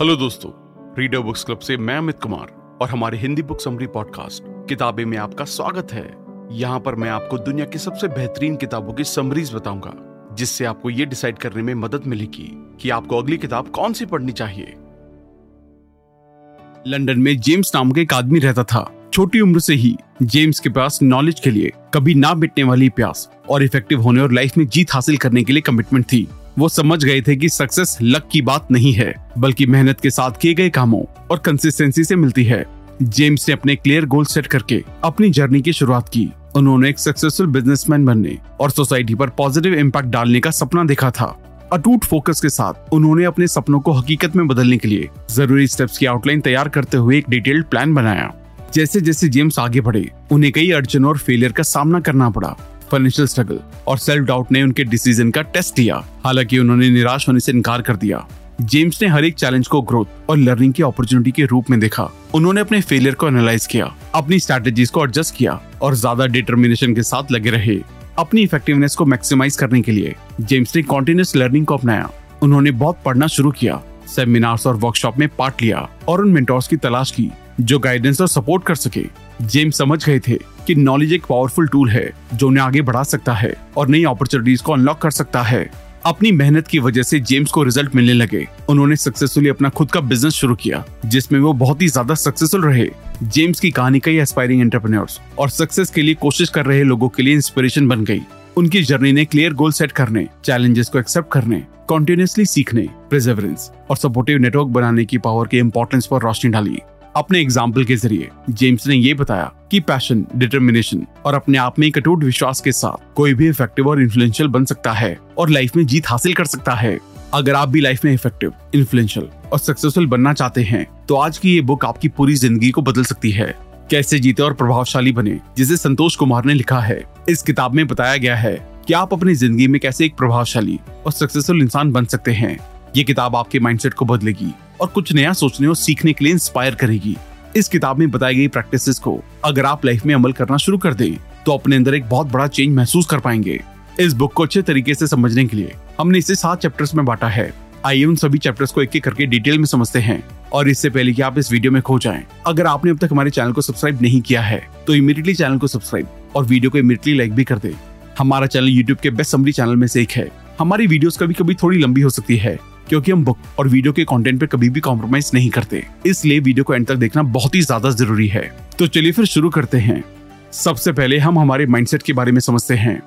Hello दोस्तों reader books club से मैं अमित कुमार और हमारे हिंदी बुक समरी पॉडकास्ट किताबें में आपका स्वागत है। यहाँ पर मैं आपको दुनिया की सबसे बेहतरीन किताबों की समरीज बताऊँगा, जिससे आपको ये डिसाइड करने में मदद मिलेगी कि आपको अगली किताब कौन सी पढ़नी चाहिए। लंदन में जेम्स नाम का एक आदमी रहता था। छोटी उम्र से ही जेम्स के पास नॉलेज के लिए कभी ना मिटने वाली प्यास और इफ़ेक्टिव होने और लाइफ में जीत हासिल करने के लिए कमिटमेंट थी। वो समझ गए थे कि सक्सेस लक की बात नहीं है, बल्कि मेहनत के साथ किए गए कामों और कंसिस्टेंसी से मिलती है। जेम्स ने अपने क्लियर गोल सेट करके अपनी जर्नी की शुरुआत की। उन्होंने एक सक्सेसफुल बिजनेसमैन बनने और सोसाइटी पर पॉजिटिव इम्पैक्ट डालने का सपना देखा था। अटूट फोकस के साथ उन्होंने अपने सपनों को हकीकत में बदलने के लिए ज़रूरी स्टेप्स की आउटलाइन तैयार करते हुए एक डिटेल्ड प्लान बनाया। जैसे जैसे जेम्स आगे बढ़े, उन्हें कई अड़चनों और फेलियर का सामना करना पड़ा। फाइनेंशियल स्ट्रगल और सेल्फ डाउट ने उनके डिसीज़न का टेस्ट लिया हालाँकि उन्होंने निराश होने से इनकार कर दिया। जेम्स ने हर एक चैलेंज को ग्रोथ और लर्निंग की अपॉर्चुनिटी के रूप में देखा। उन्होंने अपने फेलियर को एनालाइज किया, अपनी स्ट्रेटेजीज को एडजस्ट किया और ज़्यादा डिटर्मिनेशन के साथ लगे रहे। अपनी इफेक्टिवनेस को मैक्सिमाइज करने के लिए जेम्स ने कॉन्टिन्यूस लर्निंग को अपनाया। उन्होंने बहुत पढ़ना शुरू किया सेमिनार्स और वर्कशॉप में पार्ट लिया और उन मेंटोर्स की तलाश की। जो गाइडेंस और सपोर्ट कर सके। जेम्स समझ गए थे कि नॉलेज एक पावरफुल टूल है, जो उन्हें आगे बढ़ा सकता है और नई अपॉर्चुनिटीज़ को अनलॉक कर सकता है। अपनी मेहनत की वजह से जेम्स को रिज़ल्ट मिलने लगे। उन्होंने सक्सेसफुली अपना खुद का बिज़नेस शुरू किया, जिसमें वो बहुत ही ज़्यादा सक्सेसफुल रहे। जेम्स की कहानी कई एस्पायरिंग एंटरप्रेन्योर्स और सक्सेस के लिए कोशिश कर रहे लोगों के लिए इंस्पिरेशन बन गई। उनकी जर्नी ने क्लियर गोल सेट करने चैलेंजेस को एक्सेप्ट करने कॉन्टिन्यूसली सीखने प्रिजर्वेंस और सपोर्टिव नेटवर्क बनाने की पावर के इम्पोर्टेंस पर रोशनी डाली। अपने एग्ज़ाम्पल के ज़रिए। जेम्स ने ये बताया कि पैशन डिटर्मिनेशन और अपने आप में एक अटूट विश्वास के साथ कोई भी इफ़ेक्टिव और इन्फ्लुएंशियल बन सकता है और लाइफ में जीत हासिल कर सकता है। अगर आप भी लाइफ में इफ़ेक्टिव इन्फ्लुएंशियल और सक्सेसफुल बनना चाहते हैं तो आज की ये बुक आपकी पूरी ज़िंदगी को बदल सकती है। कैसे जीते और प्रभावशाली बने, जिसे संतोष कुमार ने लिखा है। इस किताब में बताया गया है कि आप अपनी ज़िंदगी में कैसे एक प्रभावशाली और सक्सेसफुल इंसान बन सकते हैं। ये किताब आपके माइंडसेट को बदलेगी। और कुछ नया सोचने और सीखने के लिए इंस्पायर करेगी। इस किताब में बताई गई प्रैक्टिसेस को अगर आप लाइफ में अमल करना शुरू कर दें तो अपने अंदर एक बहुत बड़ा चेंज महसूस कर पाएँगे। इस बुक को अच्छे तरीके से समझने के लिए हमने इसे सात चैप्टर्स में बांटा है। आइए उन सभी चैप्टर्स को एक एक करके डिटेल में समझते हैं। और इससे पहले कि आप इस वीडियो में खो जाएँ, अगर आपने अब तक हमारे चैनल को सब्सक्राइब नहीं किया है तो इमीडिएटली चैनल को सब्सक्राइब और वीडियो को इमीडिएटली लाइक भी कर दे। हमारा चैनल यूट्यूब के बेस्ट समरी चैनल में से एक है। हमारी वीडियोस कभी कभी थोड़ी लंबी हो सकती है। क्योंकि हम बुक और वीडियो के कंटेंट पे कभी भी कॉम्प्रोमाइज नहीं करते। इसलिए वीडियो को एंड तक देखना बहुत ही ज़्यादा ज़रूरी है। तो चलिए फिर शुरू करते हैं। सबसे पहले हम हमारे माइंडसेट के बारे में समझते हैं।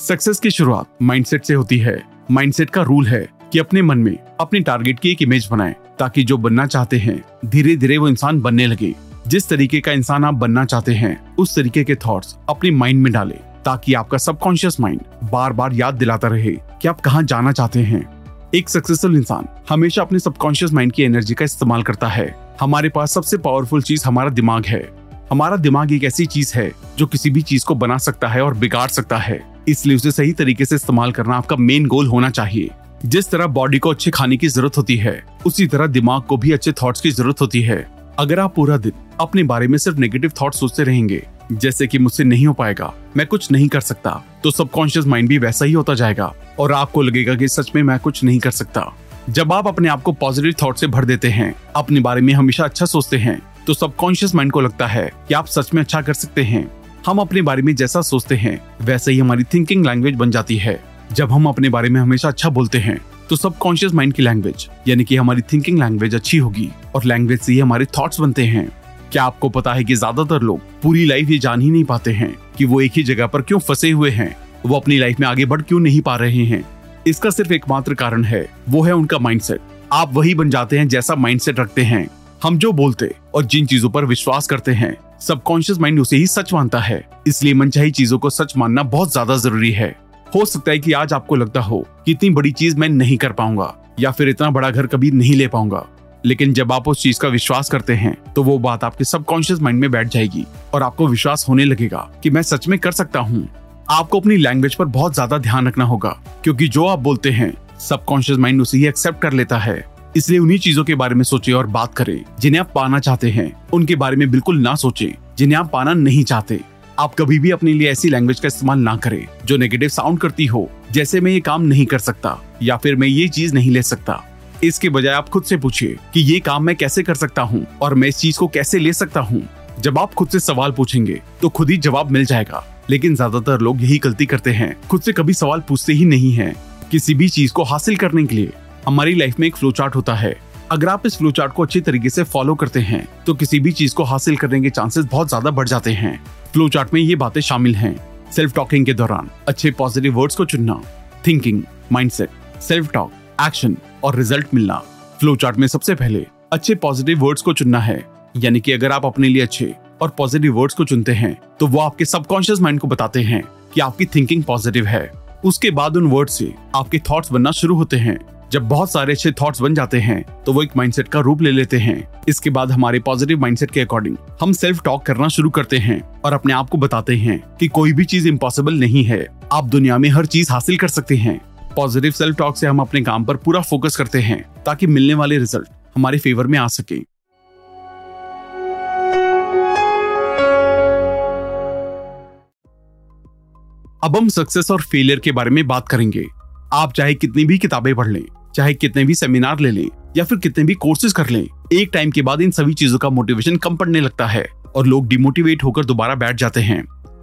सक्सेस की शुरुआत माइंडसेट से होती है। माइंडसेट का रूल है कि अपने मन में अपने टारगेट की एक इमेज बनाएँ, ताकि जो बनना चाहते हैं धीरे धीरे वो इंसान बनने लगे। जिस तरीके का इंसान आप बनना चाहते हैं, उस तरीके के थॉट्स अपने माइंड में डालें, ताकि आपका सबकॉन्शियस माइंड बार बार याद दिलाता रहे कि आप कहाँ जाना चाहते हैं। एक सक्सेसफुल इंसान हमेशा अपने सबकॉन्शियस माइंड की एनर्जी का इस्तेमाल करता है। हमारे पास सबसे पावरफुल चीज़ हमारा दिमाग है। हमारा दिमाग एक ऐसी चीज़ है जो किसी भी चीज़ को बना सकता है और बिगाड़ सकता है। इसलिए उसे सही तरीके से इस्तेमाल करना आपका मेन गोल होना चाहिए। जिस तरह बॉडी को अच्छे खाने की ज़रूरत होती है, उसी तरह दिमाग को भी अच्छे थॉट्स की ज़रूरत होती है। अगर आप पूरा दिन अपने बारे में सिर्फ़ नेगेटिव थॉट सोचते रहेंगे, जैसे कि मुझसे नहीं हो पाएगा मैं कुछ नहीं कर सकता तो सबकॉन्शियस माइंड भी वैसा ही होता जाएगा और आपको लगेगा कि सच में मैं कुछ नहीं कर सकता। जब आप अपने आप को पॉजिटिव थॉट से भर देते हैं, अपने बारे में हमेशा अच्छा सोचते हैं तो सबकॉन्शियस माइंड को लगता है कि आप सच में अच्छा कर सकते हैं। हम अपने बारे में जैसा सोचते हैं, वैसे ही हमारी थिंकिंग लैंग्वेज बन जाती है। जब हम अपने बारे में हमेशा अच्छा बोलते हैं तो सबकॉन्शियस माइंड की लैंग्वेज यानी कि हमारी थिंकिंग लैंग्वेज अच्छी होगी और लैंग्वेज से ही हमारे थॉट्स बनते हैं। क्या आपको पता है कि ज़्यादातर लोग पूरी लाइफ ये जान ही नहीं पाते हैं कि वो एक ही जगह पर क्यों फंसे हुए हैं? वो अपनी लाइफ में आगे बढ़ क्यों नहीं पा रहे हैं? इसका सिर्फ़ एकमात्र कारण है, वो है उनका माइंडसेट आप वही बन जाते हैं जैसा माइंडसेट रखते हैं। हम जो बोलते और जिन चीज़ों पर विश्वास करते हैं सबकॉन्शियस माइंड उसे ही सच मानता है। इसलिए मनचाही चीज़ों को सच मानना बहुत ज़्यादा ज़रूरी है। हो सकता है कि आज आपको लगता हो कि इतनी बड़ी चीज़ मैं नहीं कर पाऊँगा, या फिर इतना बड़ा घर कभी नहीं ले पाऊँगा। लेकिन जब आप उस चीज़ का विश्वास करते हैं तो वो बात आपके सबकॉन्शियस माइंड में बैठ जाएगी और आपको विश्वास होने लगेगा कि मैं सच में कर सकता हूँ। आपको अपनी लैंग्वेज पर बहुत ज़्यादा ध्यान रखना होगा, क्योंकि जो आप बोलते हैं सबकॉन्शियस माइंड उसे ही एक्सेप्ट कर लेता है। इसलिए उन्हीं चीज़ों के बारे में सोचे और बात करें, जिन्हें आप पाना चाहते हैं। उनके बारे में बिल्कुल ना सोचे, जिन्हें आप पाना नहीं चाहते। आप कभी भी अपने लिए ऐसी लैंग्वेज का इस्तेमाल ना करें, जो नेगेटिव साउंड करती हो। जैसे मैं ये काम नहीं कर सकता, या फिर मैं ये चीज़ नहीं ले सकता। इसके बजाय आप खुद से पूछिए कि ये काम मैं कैसे कर सकता हूँ और मैं इस चीज़ को कैसे ले सकता हूँ। जब आप खुद से सवाल पूछेंगे तो खुद ही जवाब मिल जाएगा। लेकिन ज़्यादातर लोग यही गलती करते हैं, खुद से कभी सवाल पूछते ही नहीं है, किसी भी चीज़ को हासिल करने के लिए। हमारी लाइफ में एक फ्लो चार्ट होता है। अगर आप इस फ्लो चार्ट को अच्छी तरीके से फॉलो करते हैं तो किसी भी चीज़ को हासिल करने के चांसेस बहुत ज़्यादा बढ़ जाते हैं। फ्लो चार्ट में ये बातें शामिल हैं। सेल्फ टॉकिंग के दौरान अच्छे पॉजिटिव वर्ड्स को चुनना। Thinking mindset self talk action और रिज़ल्ट मिलना। फ्लो चार्ट में सबसे पहले अच्छे पॉजिटिव वर्ड्स को चुनना है। यानी कि अगर आप अपने लिए अच्छे और पॉजिटिव वर्ड्स को चुनते हैं तो वो आपके सबकॉन्शियस माइंड को बताते हैं कि आपकी थिंकिंग पॉजिटिव है। उसके बाद उन वर्ड से आपके थॉट्स बनना शुरू होते हैं। जब बहुत सारे अच्छे थॉट्स बन जाते हैं तो वो एक माइंडसेट का रूप ले लेते हैं। इसके बाद हमारे पॉजिटिव माइंडसेट के अकॉर्डिंग हम सेल्फ टॉक करना शुरू करते हैं और अपने आप को बताते हैं कि कोई भी चीज़ इम्पॉसिबल नहीं है। आप दुनिया में हर चीज़ हासिल कर सकते हैं। पॉजिटिव सेल्फ टॉक से हम अपने काम पर पूरा फोकस करते हैं, ताकि मिलने वाले रिज़ल्ट हमारे फेवर में आ सके। अब हम सक्सेस और फेलियर के बारे में बात करेंगे। आप चाहे कितनी भी किताबें पढ़ लें, चाहे कितने भी सेमिनार ले लें, या फिर कितने भी कोर्सेज कर लें, एक टाइम के बाद इन सभी चीज़ों का मोटिवेशन कम पड़ने लगता है और लोग डिमोटिवेट होकर दोबारा बैठ जाते हैं।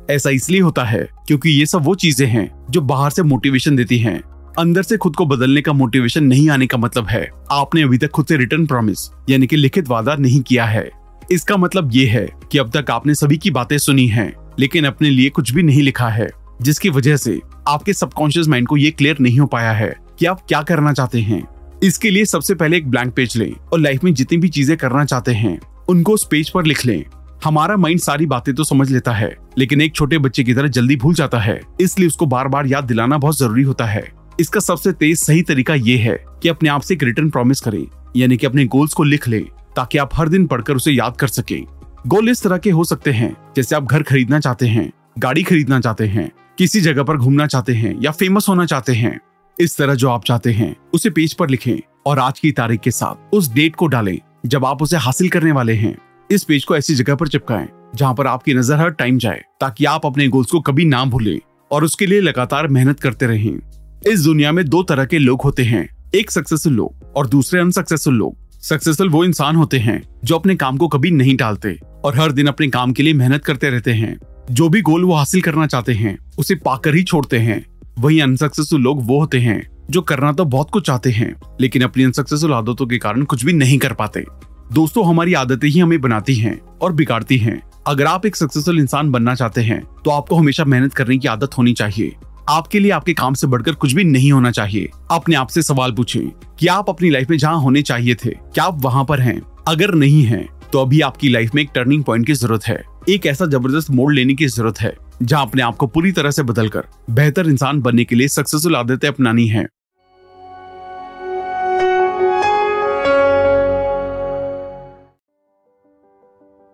ऐसा इसलिए होता है, क्योंकि ये सब वो चीज़ें हैं जो बाहर से मोटिवेशन देती हैं। अंदर से खुद को बदलने का मोटिवेशन नहीं आने का मतलब है। आपने अभी तक खुद से रिटर्न प्रॉमिस यानी कि लिखित वादा नहीं किया है। इसका मतलब ये है कि अब तक आपने सभी की बातें सुनी हैं, लेकिन अपने लिए कुछ भी नहीं लिखा है, जिसकी वजह से आपके सबकॉन्शियस माइंड को ये क्लियर नहीं हो पाया है कि आप क्या करना चाहते हैं। इसके लिए सबसे पहले एक ब्लैंक पेज लें और लाइफ में जितनी भी चीज़ें करना चाहते हैं, उनको उस पेज पर लिख लें। हमारा माइंड सारी बातें तो समझ लेता है, लेकिन एक छोटे बच्चे की तरह जल्दी भूल जाता है, इसलिए उसको बार बार याद दिलाना बहुत ज़रूरी होता है। इसका सबसे तेज सही तरीका ये है कि अपने आप से एक रिटर्न प्रॉमिस करें, यानी कि अपने गोल्स को लिख लें, ताकि आप हर दिन पढ़कर उसे याद कर सके। गोल इस तरह के हो सकते हैं, जैसे आप घर खरीदना चाहते हैं, गाड़ी खरीदना चाहते हैं, किसी जगह पर घूमना चाहते हैं, या फ़ेमस होना चाहते हैं। इस तरह जो आप चाहते हैं, उसे पेज पर लिखें और आज की तारीख के साथ उस डेट को डालें, जब आप उसे हासिल करने वाले हैं। इस पेज को ऐसी जगह पर चिपकाएँ, जहाँ पर आपकी नज़र हर टाइम जाए, ताकि आप अपने गोल्स को कभी ना भूलें और उसके लिए लगातार मेहनत करते रहें। इस दुनिया में दो तरह के लोग होते हैं, एक सक्सेसफुल लोग और दूसरे अनसक्सेसफुल लोग। सक्सेसफुल वो इंसान होते हैं, जो अपने काम को कभी नहीं टालते और हर दिन अपने काम के लिए मेहनत करते रहते हैं। जो भी गोल वो हासिल करना चाहते हैं, उसे पाकर ही छोड़ते हैं। वही अनसक्सेसफुल लोग वो होते हैं, जो करना तो बहुत कुछ चाहते हैं, लेकिन अपनी अनसक्सेसफुल आदतों के कारण कुछ भी नहीं कर पाते। दोस्तों, हमारी आदतें ही हमें बनाती हैं और बिगाड़ती हैं। अगर आप एक सक्सेसफुल इंसान बनना चाहते हैं तो आपको हमेशा मेहनत करने की आदत होनी चाहिए। आपके लिए आपके काम से बढ़कर कुछ भी नहीं होना चाहिए। अपने आप से सवाल पूछें, कि आप अपनी लाइफ में जहाँ होने चाहिए थे, क्या आप वहाँ पर हैं? अगर नहीं है तो अभी आपकी लाइफ में एक टर्निंग पॉइंट की ज़रूरत है। एक ऐसा ज़बरदस्त मोड़ लेने की ज़रूरत है, जहाँ अपने आप को पूरी तरह से बदलकर बेहतर इंसान बनने के लिए सक्सेसफुल आदतें अपनानी है।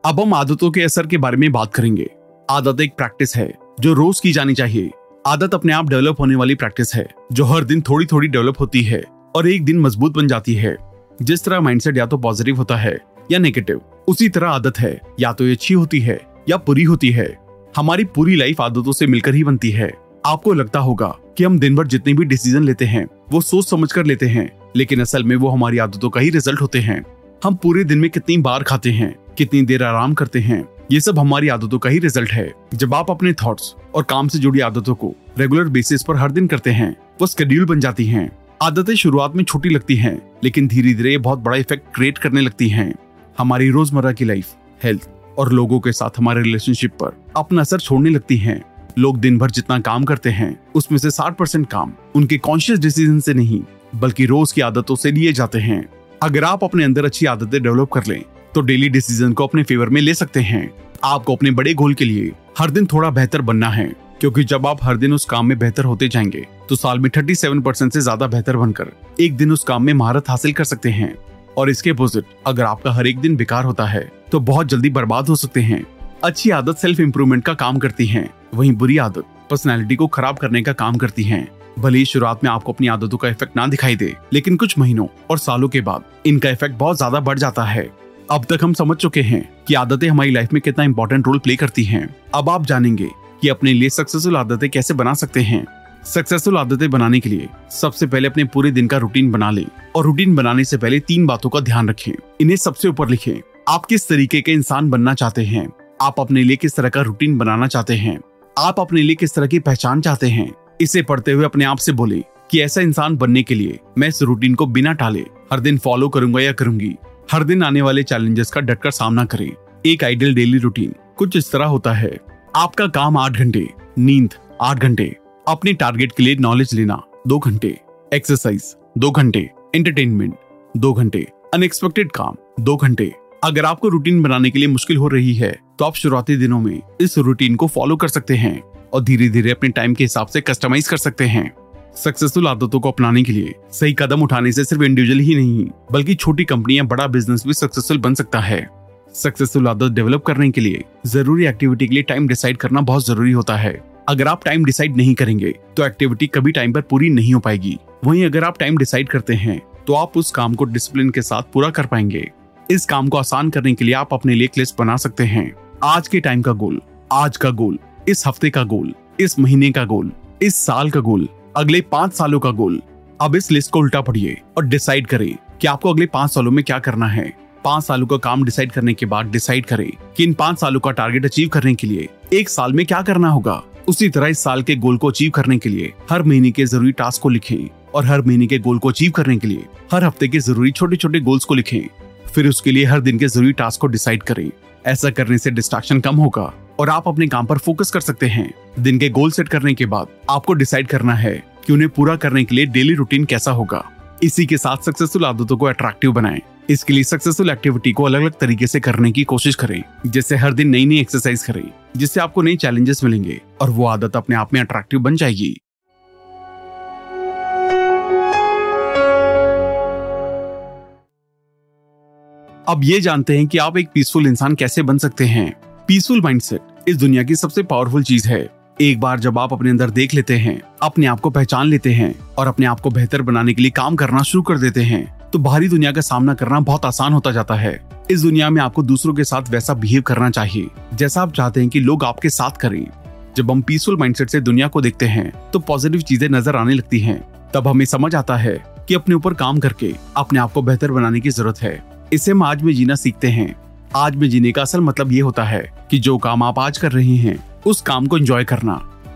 अब हम आदतों के असर के बारे में बात करेंगे। आदत एक प्रैक्टिस है, जो रोज की जानी चाहिए। आदत अपने आप डेवलप होने वाली प्रैक्टिस है, जो हर दिन थोड़ी थोड़ी डेवलप होती है और एक दिन मज़बूत बन जाती है। जिस तरह माइंडसेट या तो पॉजिटिव होता है, या नेगेटिव उसी तरह आदत है। या तो ये अच्छी होती है, या बुरी होती है। हमारी पूरी लाइफ आदतों से मिलकर ही बनती है। आपको लगता होगा कि हम दिन भर जितने भी डिसीज़न लेते हैं, वो सोच समझ कर लेते हैं, लेकिन असल में वो हमारी आदतों का ही रिज़ल्ट होते हैं। हम पूरे दिन में कितनी बार खाते हैं, कितनी देर आराम करते हैं, ये सब हमारी आदतों का ही रिज़ल्ट है। जब आप अपने थॉट्स और काम से जुड़ी आदतों को रेगुलर बेसिस पर हर दिन करते हैं। वो स्केड्यूल बन जाती हैं। आदतें शुरुआत में छोटी लगती हैं, लेकिन धीरे धीरे बहुत बड़ा इफ़ेक्ट क्रिएट करने लगती हैं। हमारी रोज़मर्रा की लाइफ हेल्थ और लोगों के साथ हमारे रिलेशनशिप पर अपना असर छोड़ने लगती हैं। लोग दिन भर जितना काम करते हैं, उसमें से 60 परसेंट काम उनके कॉन्शियस डिसीज़न से नहीं, बल्कि रोज की आदतों से लिए जाते हैं। अगर आप अपने अंदर अच्छी आदतें डेवलप कर लें तो डेली डिसीज़न को अपने फेवर में ले सकते हैं। आपको अपने बड़े गोल के लिए हर दिन थोड़ा बेहतर बनना है, क्योंकि जब आप हर दिन उस काम में बेहतर होते जाएँगे तो साल में 37 परसेंट ऐसी ज़्यादा बेहतर बनकर एक दिन उस काम में महारत हासिल कर सकते हैं। और इसके अपोजिट अगर आपका हर एक दिन बेकार होता है तो बहुत जल्दी बर्बाद हो सकते हैं। अच्छी आदत सेल्फ इम्प्रूवमेंट का काम करती है, वहीं बुरी आदत पर्सनैलिटी को खराब करने का काम करती है। भले ही शुरुआत में आपको अपनी आदतों का इफ़ेक्ट ना दिखाई दे, लेकिन कुछ महीनों और सालों के बाद इनका इफ़ेक्ट बहुत ज़्यादा बढ़ जाता है। अब तक हम समझ चुके हैं कि आदतें हमारी लाइफ में कितना इंपॉर्टेंट रोल प्ले करती हैं। अब आप जानेंगे कि अपने लिए सक्सेसफुल आदतें कैसे बना सकते हैं। सक्सेसफुल आदतें बनाने के लिए सबसे पहले अपने पूरे दिन का रूटीन बना लें और रूटीन बनाने से पहले तीन बातों का ध्यान रखें। इन्हें सबसे ऊपर लिखें। आप किस तरीके के इंसान बनना चाहते हैं? आप अपने लिए किस तरह का रूटीन बनाना चाहते हैं? आप अपने लिए किस तरह की पहचान चाहते हैं? इसे पढ़ते हुए अपने आप से बोले कि ऐसा इंसान बनने के लिए मैं इस रूटीन को बिना टाले हर दिन फॉलो करूँगा या करूँगी। हर दिन आने वाले चैलेंजेस का डटकर सामना करें। एक आइडियल डेली रूटीन कुछ इस तरह होता है। आपका काम आठ घंटे, नींद आठ घंटे। अपने टारगेट के लिए नॉलेज लेना दो घंटे। एक्सरसाइज दो घंटे। एंटरटेनमेंट दो घंटे। अनएक्सपेक्टेड काम दो घंटे। अगर आपको रूटीन बनाने के लिए मुश्किल हो रही है तो आप शुरुआती दिनों में इस रूटीन को फॉलो कर सकते हैं और धीरे धीरे अपने टाइम के हिसाब से कस्टमाइज कर सकते हैं। सक्सेसफुल आदतों को अपनाने के लिए सही कदम उठाने से सिर्फ़ इंडिविजुअल ही नहीं, बल्कि छोटी कंपनी या बड़ा बिज़नेस भी सक्सेसफुल बन सकता है। सक्सेसफुल आदत डेवलप करने के लिए ज़रूरी एक्टिविटी के लिए टाइम डिसाइड करना बहुत ज़रूरी होता है। अगर आप टाइम डिसाइड नहीं करेंगे तो एक्टिविटी कभी टाइम पर पूरी नहीं हो पाएगी। वहीं अगर आप टाइम डिसाइड करते हैं तो आप उस काम को डिसिप्लिन के साथ पूरा कर पाएँगे। इस काम को आसान करने के लिए आप अपने लिए एक लिस्ट बना सकते हैं। आज के टाइम का गोल आज का गोल इस हफ़्ते का गोल इस महीने का गोल इस साल का गोल अगले पाँच सालों का गोल। अब इस लिस्ट को उल्टा पढ़िए और डिसाइड करें कि आपको अगले पाँच सालों में क्या करना है। पाँच सालों का काम डिसाइड करने के बाद डिसाइड करें कि इन पाँच सालों का टारगेट अचीव करने के लिए एक साल में क्या करना होगा। उसी तरह इस साल के गोल को अचीव करने के लिए हर महीने के ज़रूरी टास्क को लिखें और हर महीने के गोल को अचीव करने के लिए हर हफ़्ते के ज़रूरी छोटे छोटे गोल्स को लिखें। फिर उसके लिए हर दिन के ज़रूरी टास्क को डिसाइड करें। ऐसा करने से डिस्ट्रैक्शन कम होगा और आप अपने काम पर फोकस कर सकते हैं। दिन के गोल सेट करने के बाद आपको डिसाइड करना है कि उन्हें पूरा करने के लिए डेली रूटीन कैसा होगा। इसी के साथ सक्सेसफुल आदतों को अट्रैक्टिव बनाएँ। इसके लिए सक्सेसफुल एक्टिविटी को अलग अलग तरीके से करने की कोशिश करें जैसे हर दिन नई नई एक्सरसाइज करें, जिससे आपको नई चैलेंजेस मिलेंगे और वो आदत अपने आप में अट्रैक्टिव बन जाएगी। अब ये जानते हैं कि आप एक पीसफुल इंसान कैसे बन सकते हैं। पीसफुल माइंडसेट इस दुनिया की सबसे पावरफुल चीज़ है। एक बार जब आप अपने अंदर देख लेते हैं, अपने आप को पहचान लेते हैं और अपने आप को बेहतर बनाने के लिए काम करना शुरू कर देते हैं तो बाहरी दुनिया का सामना करना बहुत आसान होता जाता है। इस दुनिया में आपको दूसरों के साथ वैसा बिहेव करना चाहिए, जैसा आप चाहते हैं कि लोग आपके साथ करें। जब हम पीसफुल माइंडसेट से दुनिया को देखते हैं तो पॉजिटिव चीज़ें नज़र आने लगती हैं। तब हमें समझ आता है कि अपने ऊपर काम करके अपने आप को बेहतर बनाने की ज़रूरत है। इसे हम आज में जीना सीखते हैं। आज में जीने का असल मतलब ये होता है कि जो काम आप आज कर रहे हैं उस काम को एंजॉय करना।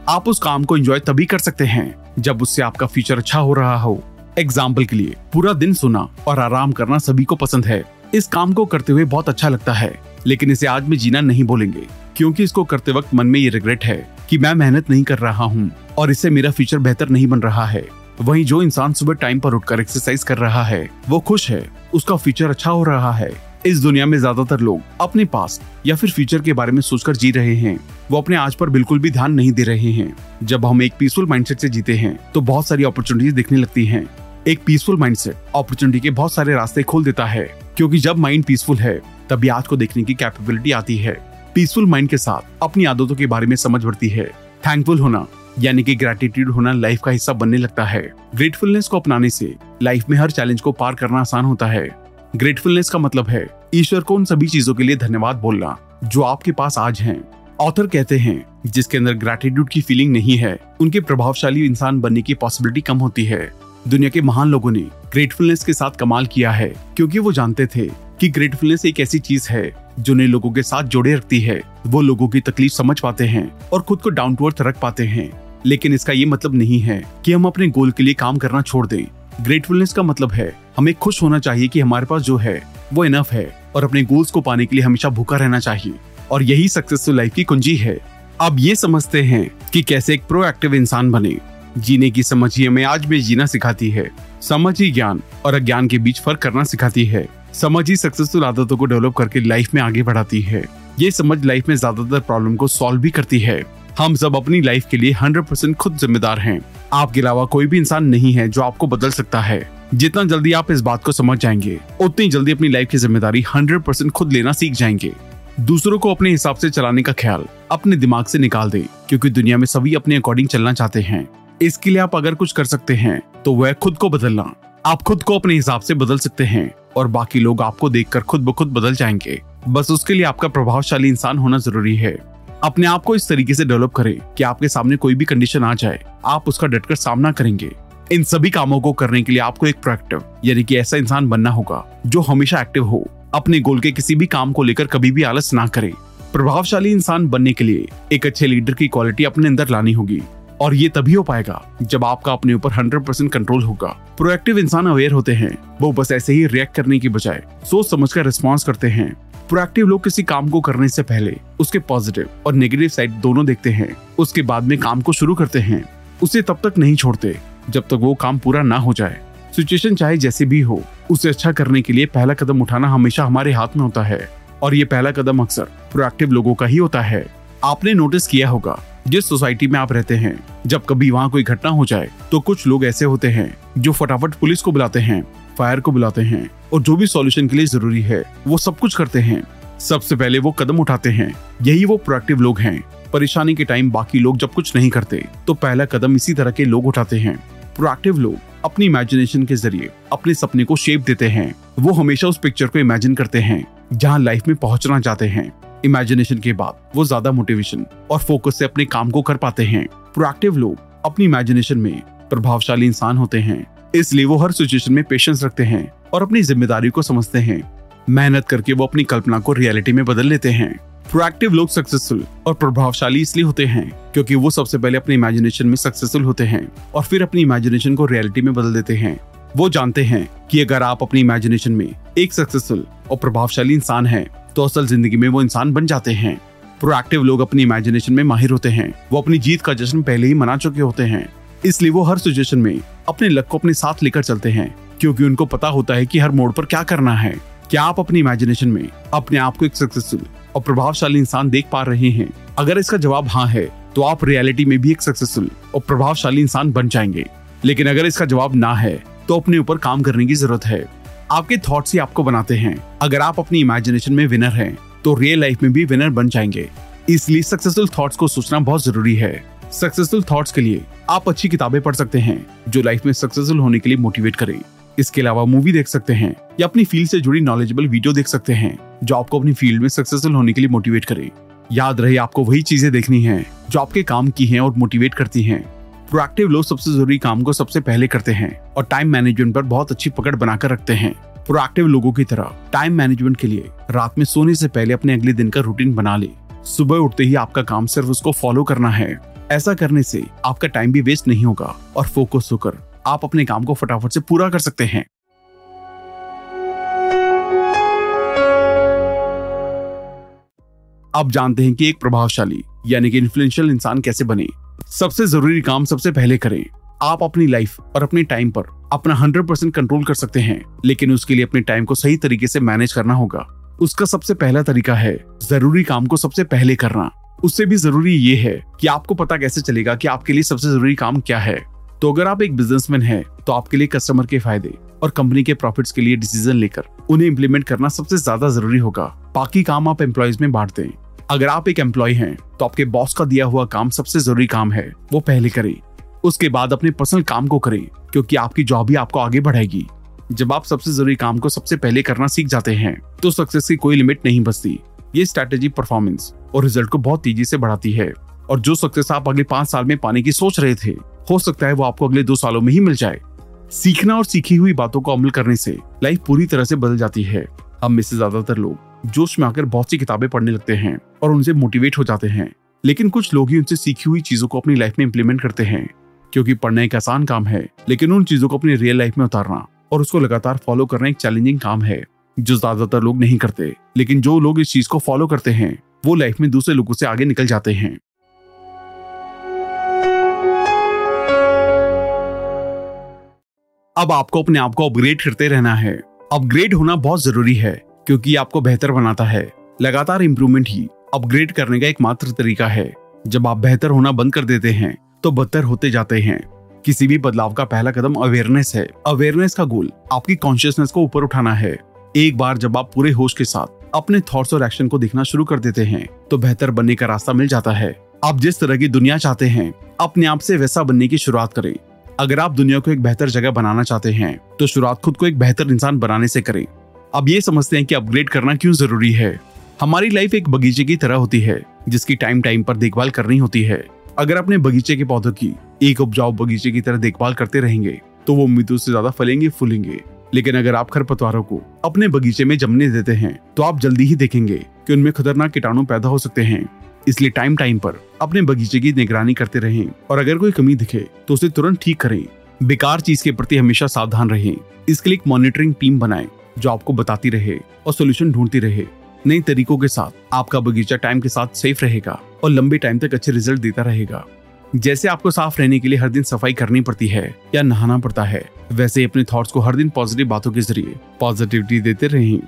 आप उस काम को एंजॉय तभी कर सकते हैं जब उससे आपका फ्यूचर अच्छा हो रहा हो। एग्ज़ाम्पल के लिए, पूरा दिन सोना और आराम करना सभी को पसंद है। इस काम को करते हुए बहुत अच्छा लगता है, लेकिन इसे आज में जीना नहीं बोलेंगे क्योंकि इसको करते वक्त मन में ये रिग्रेट है कि मैं मेहनत नहीं कर रहा हूँ और इससे मेरा फ्यूचर बेहतर नहीं बन रहा है। वहीं जो इंसान सुबह टाइम पर उठकर एक्सरसाइज कर रहा है, वो खुश है, उसका फ्यूचर अच्छा हो रहा है। इस दुनिया में ज़्यादातर लोग अपने पास या फिर फ्यूचर के बारे में सोचकर जी रहे हैं। वो अपने आज पर बिल्कुल भी ध्यान नहीं दे रहे हैं। जब हम एक पीसफुल माइंडसेट से जीते हैं तो बहुत सारी अपॉर्चुनिटीज़ दिखने लगती हैं। एक पीसफुल माइंडसेट अपॉर्चुनिटी के बहुत सारे रास्ते खोल देता है, क्योंकि जब माइंड पीसफुल है, तभी आज को देखने की कैपेबिलिटी आती है। पीसफुल माइंड के साथ अपनी आदतों के बारे में समझ बढ़ती है। थैंकफुल होना, यानी कि ग्रेटिट्यूड होना लाइफ का हिस्सा बनने लगता है। ग्रेटफुलनेस को अपनाने से लाइफ में हर चैलेंज को पार करना आसान होता है। ग्रेटफुलनेस का मतलब है, ईश्वर को उन सभी चीज़ों के लिए धन्यवाद बोलना, जो आपके पास आज हैं। ऑथर कहते हैं, जिसके अंदर ग्रेटिट्यूड की फीलिंग नहीं है, उनके प्रभावशाली इंसान बनने की पॉसिबिलिटी कम होती है। दुनिया के महान लोगों ने ग्रेटफुलनेस के साथ कमाल किया है, क्योंकि वो जानते थे कि ग्रेटफुलनेस एक ऐसी चीज़ है, जो नए लोगों के साथ जोड़े रखती है। वो लोगों की तकलीफ़ समझ पाते हैं और खुद को डाउन टू अर्थ रख पाते हैं। लेकिन इसका ये मतलब नहीं है कि हम अपने गोल के लिए काम करना छोड़ दें। ग्रेटफुलनेस का मतलब है, हमें खुश होना चाहिए कि हमारे पास जो है, वो इनफ है और अपने गोल्स को पाने के लिए हमेशा भूखा रहना चाहिए। और यही सक्सेसफुल लाइफ की कुंजी है। अब ये समझते हैं कि कैसे एक प्रोएक्टिव इंसान बने। जीने की समझ ही हमें आज भी जीना सिखाती है। समझ ही ज्ञान और अज्ञान के बीच फ़र्क करना सिखाती है। समझ ही सक्सेसफुल आदतों को डेवलप करके लाइफ में आगे बढ़ाती है। ये समझ लाइफ में ज़्यादातर प्रॉब्लम को सॉल्व भी करती है। हम सब अपनी लाइफ के लिए हंड्रेड परसेंट खुद जिम्मेदार हैं। आपके अलावा कोई भी इंसान नहीं है जो आपको बदल सकता है। जितना जल्दी आप इस बात को समझ जाएँगे, उतनी जल्दी अपनी लाइफ की ज़िम्मेदारी हंड्रेड परसेंट खुद लेना सीख जाएँगे। दूसरों को अपने हिसाब से चलाने का ख्याल अपने दिमाग से निकाल दे, क्योंकि दुनिया में सभी अपने अकॉर्डिंग चलना चाहते हैं। इसके लिए आप अगर कुछ कर सकते हैं तो वह खुद को बदलना। आप खुद को अपने हिसाब से बदल सकते हैं, और बाकी लोग आपको देखकर खुद ब खुद बदल जाएँगे। बस उसके लिए आपका प्रभावशाली इंसान होना ज़रूरी है। अपने आप को इस तरीके से डेवलप करें कि आपके सामने कोई भी कंडीशन आ जाए, आप उसका डटकर सामना करेंगे। इन सभी कामों को करने के लिए आपको एक प्रोएक्टिव यानी कि ऐसा इंसान बनना होगा, जो हमेशा एक्टिव हो, अपने गोल के किसी भी काम को लेकर कभी भी आलस ना करे। प्रभावशाली इंसान बनने के लिए एक अच्छे लीडर की क्वालिटी अपने अंदर लानी होगी, और ये तभी हो पाएगा जब आपका अपने ऊपर 100% कंट्रोल होगा। प्रोएक्टिव इंसान अवेयर होते हैं, वो बस ऐसे ही रिएक्ट करने की बजाय सोच समझ कर रिस्पॉन्स करते हैं। प्रोएक्टिव लोग किसी काम को करने से पहले उसके पॉजिटिव और नेगेटिव साइड दोनों देखते हैं। उसके बाद में काम को शुरू करते हैं। उसे तब तक नहीं छोड़ते, जब तक वो काम पूरा ना हो जाए। सिचुएशन चाहे जैसे भी हो, उसे अच्छा करने के लिए पहला कदम उठाना हमेशा हमारे हाथ में होता है। और ये पहला कदम अक्सर प्रोएक्टिव लोगों का ही होता है। आपने नोटिस किया होगा, जिस सोसाइटी में आप रहते हैं, जब कभी वहाँ कोई घटना हो जाए तो कुछ लोग ऐसे होते हैं, जो फटाफट पुलिस को बुलाते हैं। फायर को बुलाते हैं और जो भी सॉल्यूशन के लिए ज़रूरी है, वो सब कुछ करते हैं। सबसे पहले वो कदम उठाते हैं। यही वो प्रोएक्टिव लोग हैं। परेशानी के टाइम बाकी लोग जब कुछ नहीं करते तो पहला कदम इसी तरह के लोग उठाते हैं। प्रोएक्टिव लोग अपनी इमेजिनेशन के ज़रिए अपने सपने को शेप देते हैं। वो हमेशा उस पिक्चर को इमेजिन करते हैं, जहाँ लाइफ में पहुँचना चाहते हैं। इमेजिनेशन के बाद वो ज़्यादा मोटिवेशन और फोकस से अपने काम को कर पाते हैं। प्रोएक्टिव लोग अपनी इमेजिनेशन में प्रभावशाली इंसान होते हैं। इसलिए वो हर सिचुएशन में पेशेंस रखते हैं और अपनी ज़िम्मेदारी को समझते हैं। मेहनत करके वो अपनी कल्पना को रियलिटी में बदल लेते हैं। प्रोएक्टिव लोग सक्सेसफुल और प्रभावशाली इसलिए होते हैं क्योंकि वो सबसे पहले अपने इमेजिनेशन में सक्सेसफुल होते हैं और फिर अपनी इमेजिनेशन को रियलिटी में बदल देते हैं। वो जानते हैं कि अगर आप अपनी इमेजिनेशन में एक सक्सेसफुल और प्रभावशाली इंसान हैं तो असल ज़िंदगी में वो इंसान बन जाते हैं। प्रोएक्टिव लोग अपनी इमेजिनेशन में माहिर होते हैं। वो अपनी जीत का जश्न पहले ही मना चुके होते हैं। इसलिए वो हर सिचुएशन में अपने लक को अपने साथ लेकर चलते हैं, क्योंकि उनको पता होता है कि हर मोड़ पर क्या करना है। क्या आप अपनी इमेजिनेशन में अपने आप को एक सक्सेसफुल और प्रभावशाली इंसान देख पा रहे हैं? अगर इसका जवाब हाँ है तो आप रियलिटी में भी एक सक्सेसफुल और प्रभावशाली इंसान बन जाएँगे। लेकिन अगर इसका जवाब ना है तो अपने ऊपर काम करने की ज़रूरत है। आपके थॉट्स ही आपको बनाते हैं। अगर आप अपनी इमेजिनेशन में विनर हैं तो रियल लाइफ में भी विनर बन जाएँगे। इसलिए सक्सेसफुल थॉट्स को सोचना बहुत ज़रूरी है। सक्सेसफुल थॉट्स के लिए आप अच्छी किताबें पढ़ सकते हैं, जो लाइफ में सक्सेसफुल होने के लिए मोटिवेट करें। इसके अलावा मूवी देख सकते हैं, या अपनी फ़ील्ड से जुड़ी नॉलेजेबल वीडियो देख सकते हैं, जो आपको अपनी फ़ील्ड में सक्सेसफुल होने के लिए मोटिवेट करे। याद रहे, आपको वही चीज़ें देखनी है, जो आपके काम की है और मोटिवेट करती है। प्रोएक्टिव लोग सबसे ज़रूरी काम को सबसे पहले करते हैं और टाइम मैनेजमेंट पर बहुत अच्छी पकड़ बनाकर रखते हैं। प्रोएक्टिव लोगों की तरह टाइम मैनेजमेंट के लिए रात में सोने से पहले अपने अगले दिन का रूटीन बना ले। सुबह उठते ही आपका काम सिर्फ़ उसको फॉलो करना है। ऐसा करने से आपका टाइम भी वेस्ट नहीं होगा और फोकस होकर आप अपने काम को फटाफट से पूरा कर सकते हैं। आप जानते हैं कि एक प्रभावशाली, यानी कि इन्फ्लुएंशियल इंसान कैसे बने? सबसे ज़रूरी काम सबसे पहले करें। आप अपनी लाइफ और अपने टाइम पर अपना 100% कंट्रोल कर सकते हैं, लेकिन उसके लिए अपने टाइम को सही तरीके से मैनेज करना होगा। उसका सबसे पहला तरीका है, ज़रूरी काम को सबसे पहले करना। उससे भी ज़रूरी ये है कि आपको पता कैसे चलेगा कि आपके लिए सबसे ज़रूरी काम क्या है। तो अगर आप एक बिजनेसमैन हैं तो आपके लिए कस्टमर के फ़ायदे और कंपनी के प्रॉफिट्स के लिए डिसीज़न लेकर उन्हें इम्प्लीमेंट करना सबसे ज़्यादा ज़रूरी होगा। बाकी काम आप एम्प्लॉयज़ में बांट दें। अगर आप एक एम्प्लॉय हैं तो आपके बॉस का दिया हुआ काम सबसे ज़रूरी काम है, वो पहले करें। उसके बाद अपने पर्सनल काम को करें, क्योंकि आपकी जॉब ही आपको आगे बढ़ाएगी। जब आप सबसे ज़रूरी काम को सबसे पहले करना सीख जाते हैं तो सक्सेस की कोई लिमिट नहीं बचती। ये स्ट्रेटेजी परफॉर्मेंस और रिज़ल्ट को बहुत तेज़ी से बढ़ाती है। और जो सक्सेस आप अगले पाँच साल में पाने की सोच रहे थे, हो सकता है वो आपको अगले दो सालों में ही मिल जाए। सीखना और सीखी हुई बातों को अमल करने से लाइफ पूरी तरह से बदल जाती है। हम में से ज़्यादातर लोग जोश में आकर बहुत सी किताबें पढ़ने लगते हैं और उनसे मोटिवेट हो जाते हैं। लेकिन कुछ लोग ही उनसे सीखी हुई चीज़ों को अपनी लाइफ में इम्प्लीमेंट करते हैं, क्योंकि पढ़ना एक आसान काम है, लेकिन उन चीज़ों को अपनी रियल लाइफ में उतारना और उसको लगातार फॉलो करना एक चैलेंजिंग काम है, जो ज़्यादातर लोग नहीं करते। लेकिन जो लोग इस चीज़ को फॉलो करते हैं वो लाइफ में दूसरे लोगों से आगे निकल जाते हैं। अब आपको अपने आप को अपग्रेड करते रहना है। अपग्रेड होना बहुत ज़रूरी है, क्योंकि आपको बेहतर बनाता है। लगातार इम्प्रूवमेंट ही अपग्रेड करने का एकमात्र तरीका है। जब आप बेहतर होना बंद कर देते हैं तो बदतर होते जाते हैं। किसी भी बदलाव का पहला कदम अवेयरनेस है। अवेयरनेस का गोल आपकी कॉन्शियसनेस को ऊपर उठाना है। एक बार जब आप पूरे होश के साथ अपने थॉट्स और एक्शन को देखना शुरू कर देते हैं तो बेहतर बनने का रास्ता मिल जाता है। आप जिस तरह की दुनिया चाहते हैं, अपने आप से वैसा बनने की शुरुआत करें। अगर आप दुनिया को एक बेहतर जगह बनाना चाहते हैं तो शुरुआत खुद को एक बेहतर इंसान बनाने से करें। अब ये समझते हैं कि अपग्रेड करना क्यों ज़रूरी है। हमारी लाइफ एक बगीचे की तरह होती है, जिसकी टाइम टाइम पर देखभाल करनी होती है। अगर अपने बगीचे के पौधों की एक उपजाऊ बगीचे की तरह देखभाल करते रहेंगे तो वो उम्मीदों से ज़्यादा फलेंगे, फूलेंगे। लेकिन अगर आप खरपतवारों को अपने बगीचे में जमने देते हैं तो आप जल्दी ही देखेंगे कि उनमें खतरनाक कीटाणु पैदा हो सकते हैं। इसलिए टाइम टाइम पर अपने बगीचे की निगरानी करते रहें और अगर कोई कमी दिखे तो उसे तुरंत ठीक करें। बेकार चीज़ के प्रति हमेशा सावधान रहें। इसके लिए एक मॉनिटरिंग टीम बनाएँ, जो आपको बताती रहे और सोल्यूशन ढूंढती रहे। नए तरीकों के साथ आपका बगीचा टाइम के साथ सेफ़ रहेगा और लंबे टाइम तक अच्छे रिज़ल्ट देता रहेगा। जैसे आपको साफ़ रहने के लिए हर दिन सफ़ाई करनी पड़ती है या नहाना पड़ता है, वैसे अपने थॉट्स को हर दिन पॉजिटिव बातों के ज़रिए पॉजिटिविटी देते रहें।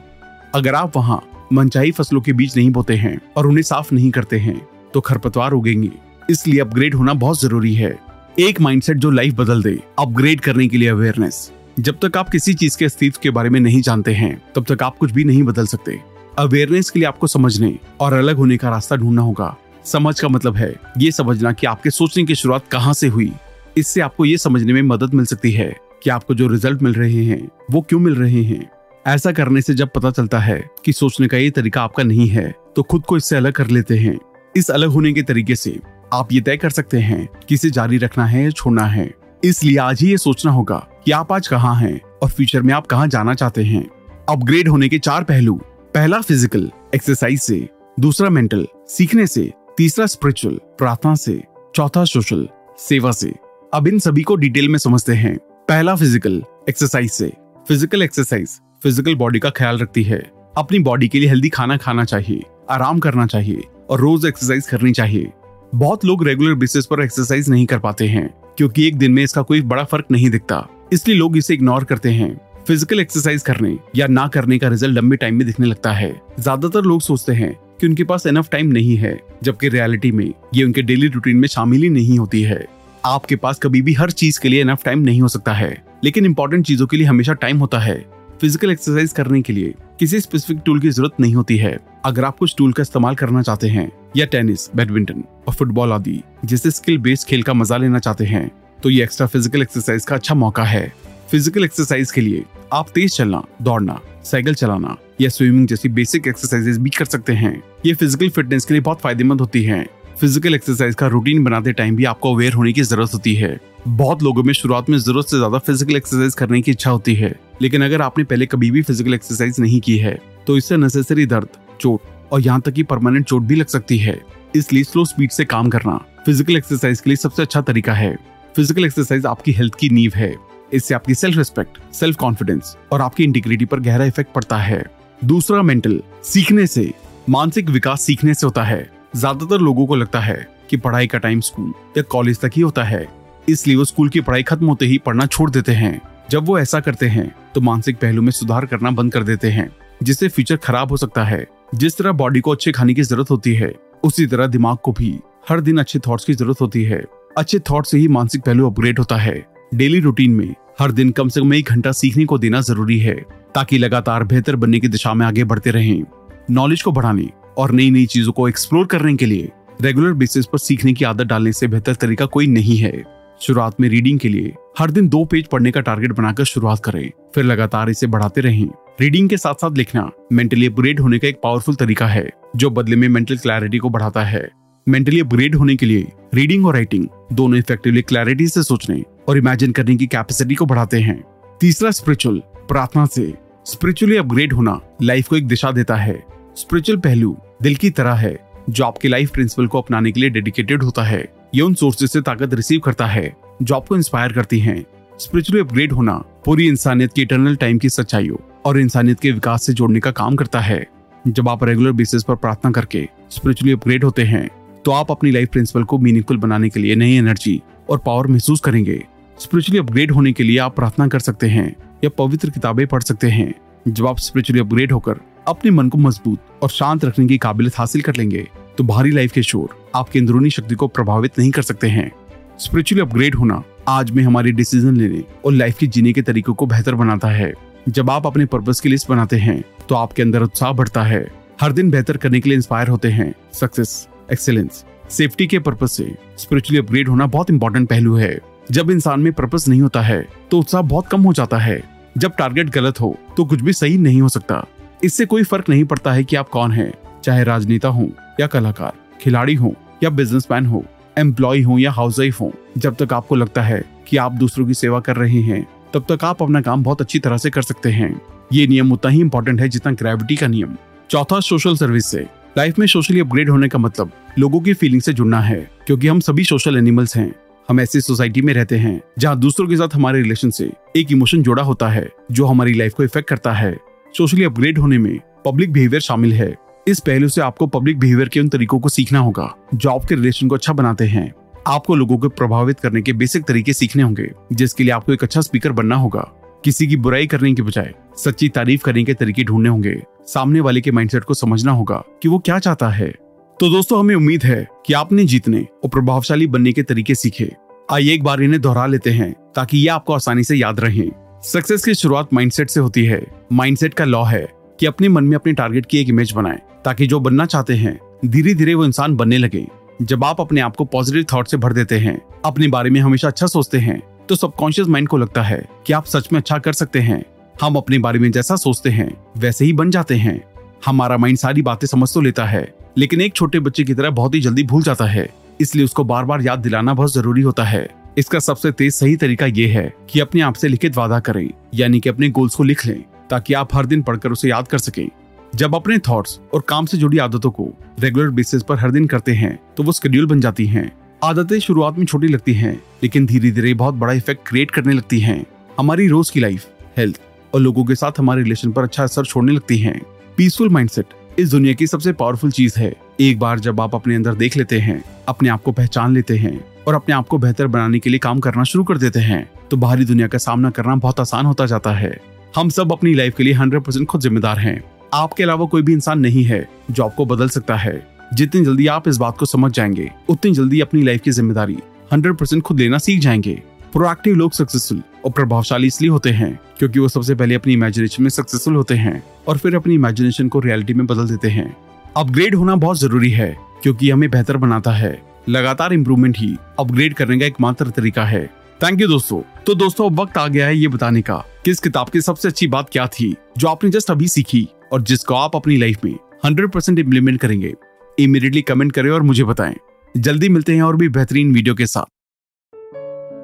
अगर आप वहाँ मनचाही फ़सलों के बीज नहीं बोते हैं और उन्हें साफ़ नहीं करते हैं तो खरपतवार उगेंगे। इसलिए अपग्रेड होना बहुत ज़रूरी है। एक माइंडसेट जो लाइफ बदल दे अपग्रेड करने के लिए अवेयरनेस जब तक आप किसी चीज़ के अस्तित्व के बारे में नहीं जानते हैं, तब तक आप कुछ भी नहीं बदल सकते। अवेयरनेस के लिए आपको समझने और अलग होने का रास्ता ढूंढना होगा। समझ का मतलब है ये समझना कि आपके सोचने की शुरुआत कहाँ से हुई। इससे आपको ये समझने में मदद मिल सकती है कि आपको जो रिज़ल्ट मिल रहे हैं, वो क्यों मिल रहे हैं। ऐसा करने से जब पता चलता है कि सोचने का ये तरीका आपका नहीं है तो खुद को इससे अलग कर लेते हैं। इस अलग होने के तरीके से आप ये तय कर सकते हैं कि इसे जारी रखना है या छोड़ना है। इसलिए आज ही ये सोचना होगा कि आप आज कहाँ हैं और फ्यूचर में आप कहाँ जाना चाहते हैं। अपग्रेड होने के चार पहलू। पहला फ़िज़िकल एक्सरसाइज से, दूसरा मेंटल सीखने से तीसरा स्पिरिचुअल प्रार्थना से, चौथा सोशल सेवा से। अब इन सभी को डिटेल में समझते हैं। पहला फ़िज़िकल एक्सरसाइज से। फ़िज़िकल एक्सरसाइज फ़िज़िकल बॉडी का ख्याल रखती है। अपनी बॉडी के लिए हेल्दी खाना खाना चाहिए, आराम करना चाहिए और रोज एक्सरसाइज करनी चाहिए। बहुत लोग रेगुलर बेसिस पर एक्सरसाइज नहीं कर पाते हैं, क्योंकि एक दिन में इसका कोई बड़ा फ़र्क नहीं दिखता। इसलिए लोग इसे इग्नोर करते हैं। फ़िज़िकल एक्सरसाइज करने या ना करने का रिज़ल्ट लंबे टाइम में दिखने लगता है। ज़्यादातर लोग सोचते हैं कि उनके पास एनफ टाइम नहीं है, जबकि रियलिटी में ये उनके डेली रूटीन में शामिल ही नहीं होती है। आपके पास कभी भी हर चीज़ के लिए एनफ टाइम नहीं हो सकता है, लेकिन इंपॉर्टेंट चीज़ों के लिए हमेशा टाइम होता है। फ़िज़िकल एक्सरसाइज करने के लिए किसी स्पेसिफिक टूल की ज़रूरत नहीं होती है। अगर आप कुछ टूल का इस्तेमाल करना चाहते हैं, या टेनिस बैडमिंटन और फुटबॉल आदि जैसे स्किल बेस्ड खेल का मज़ा लेना चाहते हैं तो ये एक्स्ट्रा फ़िज़िकल एक्सरसाइज का अच्छा मौका है। फ़िज़िकल एक्सरसाइज के लिए आप तेज चलना, दौड़ना साइकिल चलाना या स्विमिंग जैसी बेसिक एक्सरसाइजेस भी कर सकते हैं। ये फ़िज़िकल फिटनेस के लिए बहुत फ़ायदेमंद होती है। फ़िज़िकल एक्सरसाइज का रूटीन बनाते टाइम भी आपको अवेयर होने की ज़रूरत होती है। बहुत लोगों में शुरुआत में ज़रूरत से ज़्यादा फ़िज़िकल एक्सरसाइज करने की इच्छा होती है, लेकिन अगर आपने पहले कभी भी फ़िज़िकल एक्सरसाइज नहीं की है तो इससे नेसेसरी दर्द, चोट और यहाँ तक की परमानेंट चोट भी लग सकती है। इसलिए स्लो स्पीड से काम करना फ़िज़िकल एक्सरसाइज के लिए सबसे अच्छा तरीका है। फ़िज़िकल एक्सरसाइज आपकी हेल्थ की नींव है। इससे आपकी सेल्फ रिस्पेक्ट सेल्फ कॉन्फिडेंस और आपकी इंटीग्रिटी पर गहरा इफ़ेक्ट पड़ता है। दूसरा मेंटल सीखने से, मानसिक विकास सीखने से होता है। ज़्यादातर लोगों को लगता है कि पढ़ाई का टाइम स्कूल या कॉलेज तक ही होता है, इसलिए वो स्कूल की पढ़ाई खत्म होते ही पढ़ना छोड़ देते हैं। जब वो ऐसा करते हैं तो मानसिक पहलू में सुधार करना बंद कर देते हैं, जिससे फ्यूचर खराब हो सकता है। जिस तरह बॉडी को अच्छे खाने की ज़रूरत होती है, उसी तरह दिमाग को भी। हर दिन अच्छे थॉट्स की ज़रूरत होती है। अच्छे थॉट से ही मानसिक पहलू अपग्रेड होता है। डेली रूटीन में हर दिन कम से कम एक घंटा सीखने को देना ज़रूरी है, ताकि लगातार बेहतर बनने की दिशा में आगे बढ़ते रहें। नॉलेज को बढ़ाने और नई नई चीज़ों को एक्सप्लोर करने के लिए रेगुलर बेसिस पर सीखने की आदत डालने से बेहतर तरीका कोई नहीं है। शुरुआत में रीडिंग के लिए हर दिन दो पेज पढ़ने का टारगेट बनाकर शुरुआत करें, फिर लगातार इसे बढ़ाते रहें। रीडिंग के साथ साथ लिखना मेंटली अपग्रेड होने का एक पावरफुल तरीका है, जो बदले में मेंटल क्लैरिटी को बढ़ाता है। मेंटली अपग्रेड होने के लिए रीडिंग और राइटिंग दोनों इफेक्टिवली क्लैरिटी से सोचने और इमेजिन करने की कैपेसिटी को बढ़ाते हैं। तीसरा स्पिरिचुअल प्रार्थना से। स्पिरिचुअली अपग्रेड होना लाइफ को एक दिशा देता है। स्पिरिचुअल पहलू, दिल की तरह है, जो आपके लाइफ प्रिंसिपल को अपनाने के लिए डेडिकेटेड होता है। ये उन सोर्सेज से ताकत रिसीव करता है, जो आपको इंस्पायर करती हैं। स्पिरिचुअली अपग्रेड होना पूरी इंसानियत की इटर्नल टाइम की सच्चाइयों और इंसानियत के विकास से जोड़ने का काम करता है। जब आप रेगुलर बेसिस पर प्रार्थना करके स्पिरिचुअली अपग्रेड होते हैं तो आप अपनी लाइफ प्रिंसिपल को मीनिंगफुल बनाने के लिए नई एनर्जी और पावर महसूस करेंगे। स्पिरिचुअली अपग्रेड होने के लिए आप प्रार्थना कर सकते हैं या पवित्र किताबें पढ़ सकते हैं। जब आप स्पिरिचुअली अपग्रेड होकर अपने मन को मज़बूत और शांत रखने की काबिलियत हासिल कर लेंगे तो भारी लाइफ के शोर आपकी अंदरूनी शक्ति को प्रभावित नहीं कर सकते हैं। स्पिरिचुअली अपग्रेड होना आज में हमारी डिसीज़न लेने और लाइफ के जीने के तरीकों को बेहतर बनाता है। जब आप अपने पर्पज की लिस्ट बनाते हैं तो आपके अंदर उत्साह बढ़ता है। हर दिन बेहतर करने के लिए इंस्पायर होते हैं। सक्सेस एक्सेलेंस सेफ्टी के पर्पज से स्पिरिचुअली अपग्रेड होना बहुत इंपॉर्टेंट पहलू है। जब इंसान में पर्पज नहीं होता है तो उत्साह बहुत कम हो जाता है। जब टारगेट गलत हो तो कुछ भी सही नहीं हो सकता। इससे कोई फ़र्क नहीं पड़ता है कि आप कौन हैं, चाहे राजनेता हो या कलाकार, खिलाड़ी हो या बिजनेसमैन हो एम्प्लॉय हो या हाउस वाइफ हो। जब तक आपको लगता है कि आप दूसरों की सेवा कर रहे हैं, तब तक आप अपना काम बहुत अच्छी तरह से कर सकते हैं। ये नियम उतना ही इम्पोर्टेंट है जितना ग्रेविटी का नियम। चौथा सोशल सर्विस से। लाइफ में सोशली अपग्रेड होने का मतलब लोगों की फीलिंग से जुड़ना है, क्योंकि हम सभी सोशल एनिमल्स हैं। हम ऐसी सोसाइटी में रहते हैं जहाँ दूसरों के साथ हमारे रिलेशन से एक इमोशन जोड़ा होता है, जो हमारी लाइफ को इफ़ेक्ट करता है। सोशली अपग्रेड होने में पब्लिक बिहेवियर शामिल है। इस पहलू से आपको पब्लिक बिहेवियर के उन तरीकों को सीखना होगा, जो आपके रिलेशन को अच्छा बनाते हैं। आपको लोगों को प्रभावित करने के बेसिक तरीके सीखने होंगे, जिसके लिए आपको एक अच्छा स्पीकर बनना होगा। किसी की बुराई करने के बजाय सच्ची तारीफ़ करने के तरीके ढूँढने होंगे। सामने वाले के माइंडसेट को समझना होगा कि वो क्या चाहता है। तो दोस्तों, हमें उम्मीद है कि आपने जीतने और प्रभावशाली बनने के तरीके सीखे। आइए एक बार इन्हें दोहरा लेते हैं ताकि ये आपको आसानी से याद रहे। सक्सेस की शुरुआत माइंडसेट से होती है। माइंडसेट का लॉ है कि अपने मन में अपने टारगेट की एक इमेज बनाएँ, ताकि जो बनना चाहते हैं धीरे धीरे वो इंसान बनने लगे। जब आप अपने आप को पॉजिटिव थॉट से भर देते हैं, अपने बारे में हमेशा अच्छा सोचते हैं तो सबकॉन्शियस माइंड को लगता है कि आप सच में अच्छा कर सकते हैं। हम अपने बारे में जैसा सोचते हैं, वैसे ही बन जाते हैं। हमारा माइंड सारी बातें समझ तो लेता है लेकिन एक छोटे बच्चे की तरह बहुत ही जल्दी भूल जाता है। इसलिए उसको बार बार याद दिलाना बहुत ज़रूरी होता है। इसका सबसे तेज सही तरीका ये है कि अपने आप से लिखित वादा करें, यानी कि अपने गोल्स को लिख लें, ताकि आप हर दिन पढ़कर उसे याद कर सकें। जब अपने थॉट्स और काम से जुड़ी आदतों को रेगुलर बेसिस पर हर दिन करते हैं तो वो स्केड्यूल बन जाती हैं। आदतें शुरुआत में छोटी लगती हैं, लेकिन धीरे धीरे बहुत बड़ा इफ़ेक्ट क्रिएट करने लगती हैं। हमारी रोज की लाइफ हेल्थ और लोगों के साथ हमारे रिलेशन पर अच्छा असर छोड़ने लगती हैं। पीसफुल माइंडसेट इस दुनिया की सबसे पावरफुल चीज़ है। एक बार जब आप अपने अंदर देख लेते हैं, अपने आप को पहचान लेते हैं और अपने आप को बेहतर बनाने के लिए काम करना शुरू कर देते हैं तो बाहरी दुनिया का सामना करना बहुत आसान होता जाता है। हम सब अपनी लाइफ के लिए हंड्रेड परसेंट खुद जिम्मेदार हैं। आपके अलावा कोई भी इंसान नहीं है जो आपको बदल सकता है। जितनी जल्दी आप इस बात को समझ जाएँगे, उतनी जल्दी अपनी लाइफ की ज़िम्मेदारी हंड्रेड परसेंट खुद लेना सीख जाएँगे। प्रोएक्टिव लोग सक्सेसफुल और प्रभावशाली इसलिए होते हैं क्योंकि वो सबसे पहले अपनी इमेजिनेशन में सक्सेसफुल होते हैं और फिर अपनी इमेजिनेशन को रियलिटी में बदल देते हैं। अपग्रेड होना बहुत ज़रूरी है क्योंकि हमें बेहतर बनाता है। लगातार इम्प्रूवमेंट ही अपग्रेड करने का एकमात्र तरीका है। थैंक यू दोस्तों। तो दोस्तों, अब वक्त आ गया है ये बताने का कि इस किताब की सबसे अच्छी बात क्या थी, जो आपने जस्ट अभी सीखी और जिसको आप अपनी लाइफ में हंड्रेड परसेंट इम्प्लीमेंट करेंगे। इमीडिएटली कमेंट करें और मुझे बताएँ। जल्दी मिलते हैं और भी बेहतरीन वीडियो के साथ।